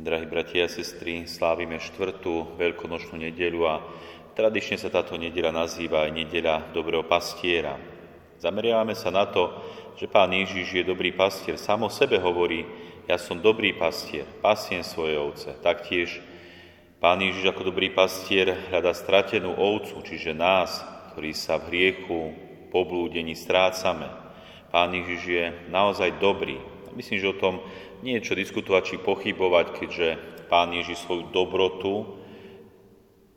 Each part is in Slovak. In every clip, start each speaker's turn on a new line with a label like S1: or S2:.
S1: Drahí bratia a sestry, slávime štvrtú veľkonočnú nedelu a tradične sa táto nedela nazýva aj nedela dobrého pastiera. Zameriavame sa na to, že Pán Ježiš je dobrý pastier. Sám o sebe hovorí, ja som dobrý pastier, pasiem svoje ovce. Taktiež Pán Ježiš ako dobrý pastier hľada stratenú ovcu, čiže nás, ktorí sa v hriechu, poblúdení strácame. Pán Ježiš je naozaj dobrý. Myslím, že o tom nie diskutovať či pochybovať, keďže Pán Ježiš svoju dobrotu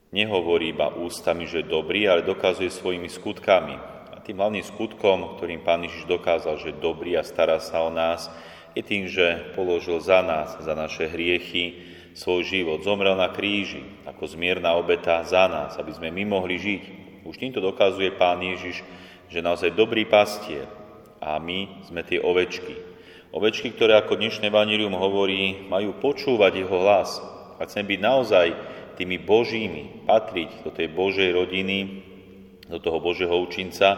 S1: nehovorí iba ústami, že je dobrý, ale dokazuje svojimi skutkami. A tým hlavným skutkom, ktorým Pán Ježiš dokázal, že je dobrý a stará sa o nás, je tým, že položil za nás, za naše hriechy, svoj život. Zomrel na kríži ako zmierna obeta za nás, aby sme my mohli žiť. Už týmto dokazuje Pán Ježiš, že naozaj dobrý pastier a my sme tie ovečky, Ovečky, ktoré ako dnešné vanílium hovorí, majú počúvať jeho hlas. A chceme byť naozaj tými božími, patriť do tej Božej rodiny, do toho Božieho učinca,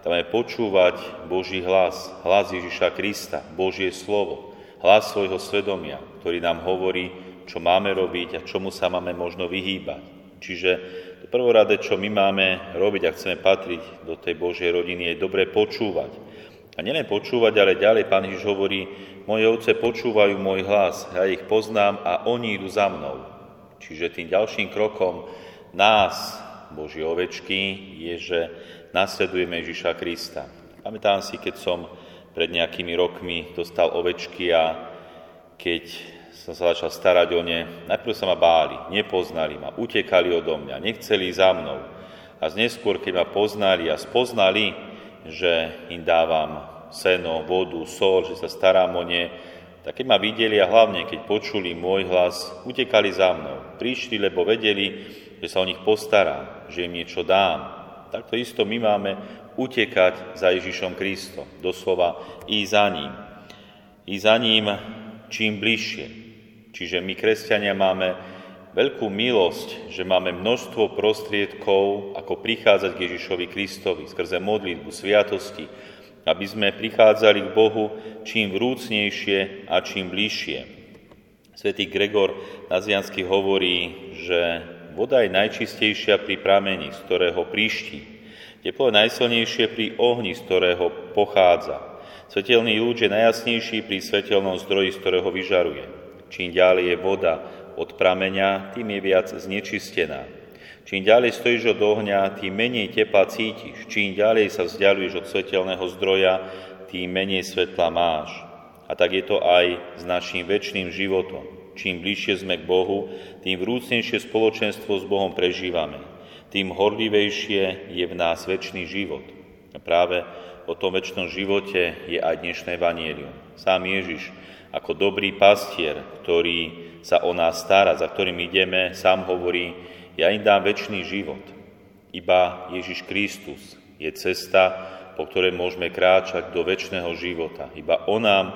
S1: tam je počúvať Boží hlas, hlas Ježiša Krista, Božie slovo, hlas svojho svedomia, ktorý nám hovorí, čo máme robiť a čomu sa máme možno vyhýbať. Čiže to prvorade, čo my máme robiť a chceme patriť do tej Božej rodiny, je dobre počúvať a nielen počúvať, ale ďalej Pán Ježiš hovorí, moje ovce počúvajú môj hlas, ja ich poznám a oni idú za mnou. Čiže tým ďalším krokom nás, Boží ovečky, je, že nasledujeme Ježiša Krista. Pamätám si, keď som pred nejakými rokmi dostal ovečky a keď som sa začal starať o ne, najprv sa ma báli, nepoznali ma, utekali odo mňa, nechceli za mnou. A neskôr, keď ma poznali a spoznali, že im dávam seno, vodu, sol, že sa starám o ne, tak keď ma videli a hlavne keď počuli môj hlas, utekali za mnou. Prišli, lebo vedeli, že sa o nich postarám, že im niečo dám. Takto isto my máme utekať za Ježišom Kristom, doslova i za ním. I za ním čím bližšie. Čiže my, kresťania, máme veľkú milosť, že máme množstvo prostriedkov, ako prichádzať k Ježišovi Kristovi skrze modlitbu, sviatosti, aby sme prichádzali k Bohu čím vrúcnejšie a čím bližšie. Svetý Gregor Naziansky hovorí, že voda je najčistejšia pri pramení, z ktorého príští. Teplo je najsilnejšie pri ohni, z ktorého pochádza. Svetelný lúč je najjasnejší pri svetelnom zdroji, z ktorého vyžaruje. Čím ďalej je voda od prameňa, tým je viac znečistená. Čím ďalej stojíš od ohňa, tým menej tepla cítiš. Čím ďalej sa vzdialuješ od svetelného zdroja, tým menej svetla máš. A tak je to aj s našim väčšným životom. Čím bližšie sme k Bohu, tým vrúcnejšie spoločenstvo s Bohom prežívame. Tým horlivejšie je v nás väčší život. A práve o tom väčšnom živote je aj dnešné vanielium. Sám Ježiš ako dobrý pastier, ktorý sa o nás stará, za ktorým ideme, sám hovorí, ja im dám väčší život. Iba Ježiš Kristus je cesta, po ktorej môžeme kráčať do väčšného života. Iba On nám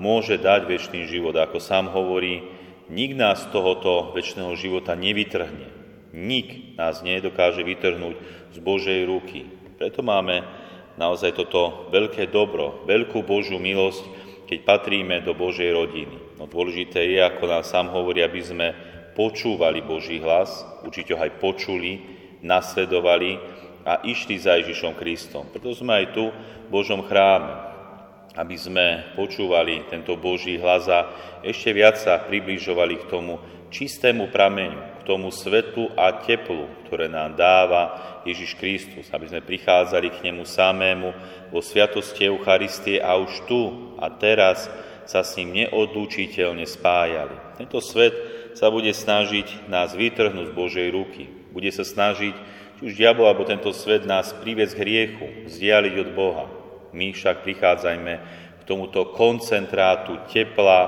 S1: môže dať väčší život. Ako sám hovorí, nik nás z tohoto väčšného života nevytrhne. Nik nás nedokáže vytrhnúť z Božej ruky. Preto máme naozaj toto veľké dobro, veľkú Božiu milosť, keď patríme do Božej rodiny. No dôležité je, ako nám sám hovorí, aby sme počúvali Boží hlas, určite ho aj počuli, nasledovali a išli za Ježišom Kristom. Preto sme aj tu v Božom chráme, aby sme počúvali tento Boží hlas a ešte viac sa približovali k tomu čistému prameňu, tomu svetlu a teplu, ktoré nám dáva Ježiš Kristus, aby sme prichádzali k nemu samému vo sviatosti Eucharistie a už tu a teraz sa s ním neodlučiteľne spájali. Tento svet sa bude snažiť nás vytrhnúť z Božej ruky. Bude sa snažiť, či už diabol alebo tento svet nás priviesť k hriechu, vzdialiť od Boha. My však prichádzajme k tomuto koncentrátu tepla,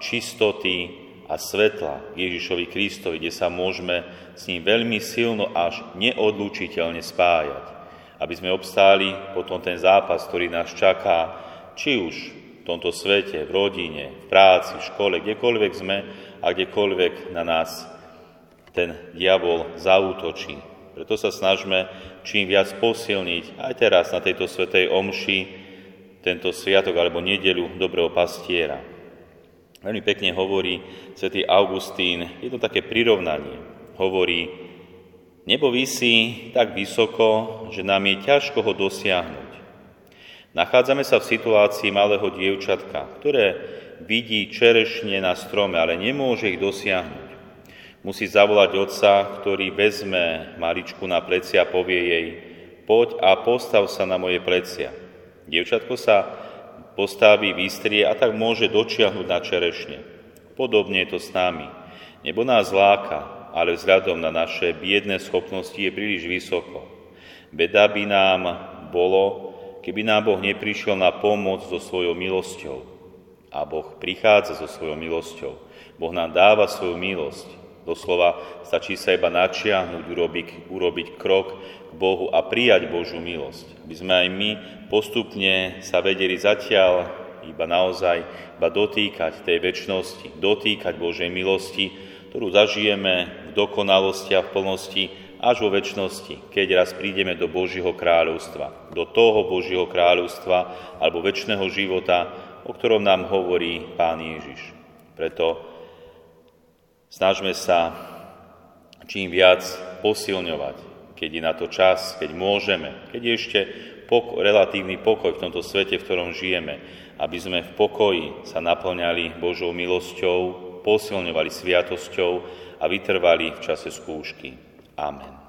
S1: čistoty a svetla Ježišovi Kristovi, kde sa môžeme s ním veľmi silno až neodlučiteľne spájať. Aby sme obstáli potom ten zápas, ktorý nás čaká, či už v tomto svete, v rodine, v práci, v škole, kdekoľvek sme a kdekoľvek na nás ten diabol zautočí. Preto sa snažme čím viac posilniť aj teraz na tejto svetej omši tento sviatok alebo nedelu dobrého pastiera. Veľmi pekne hovorí svätý Augustín, je to také prirovnanie. Hovorí, nebo vysí tak vysoko, že nám je ťažko ho dosiahnuť. Nachádzame sa v situácii malého dievčatka, ktoré vidí čerešne na strome, ale nemôže ich dosiahnuť. Musí zavolať otca, ktorý vezme Maričku na plecia a povie jej, poď a postav sa na moje plecia. Dievčatko sa postaví, vystrie a tak môže dočiahnuť na čerešne. Podobne je to s nami. Nebo nás láka, ale vzhľadom na naše biedné schopnosti je príliš vysoko. Beda by nám bolo, keby nám Boh neprišiel na pomoc so svojou milosťou. A Boh prichádza so svojou milosťou. Boh nám dáva svoju milosť. Doslova stačí sa iba načiahnuť, urobiť, urobiť krok k Bohu a prijať Božú milosť. Aby sme aj my postupne sa vedeli zatiaľ iba naozaj iba dotýkať tej väčšnosti, dotýkať Božej milosti, ktorú zažijeme v dokonalosti a v plnosti až vo väčšnosti, keď raz prídeme do Božieho kráľovstva, do toho Božieho kráľovstva alebo väčšného života, o ktorom nám hovorí Pán Ježiš. Preto Snažme sa čím viac posilňovať, keď je na to čas, keď môžeme, keď je ešte poko- relatívny pokoj v tomto svete, v ktorom žijeme, aby sme v pokoji sa naplňali Božou milosťou, posilňovali sviatosťou a vytrvali v čase skúšky. Amen.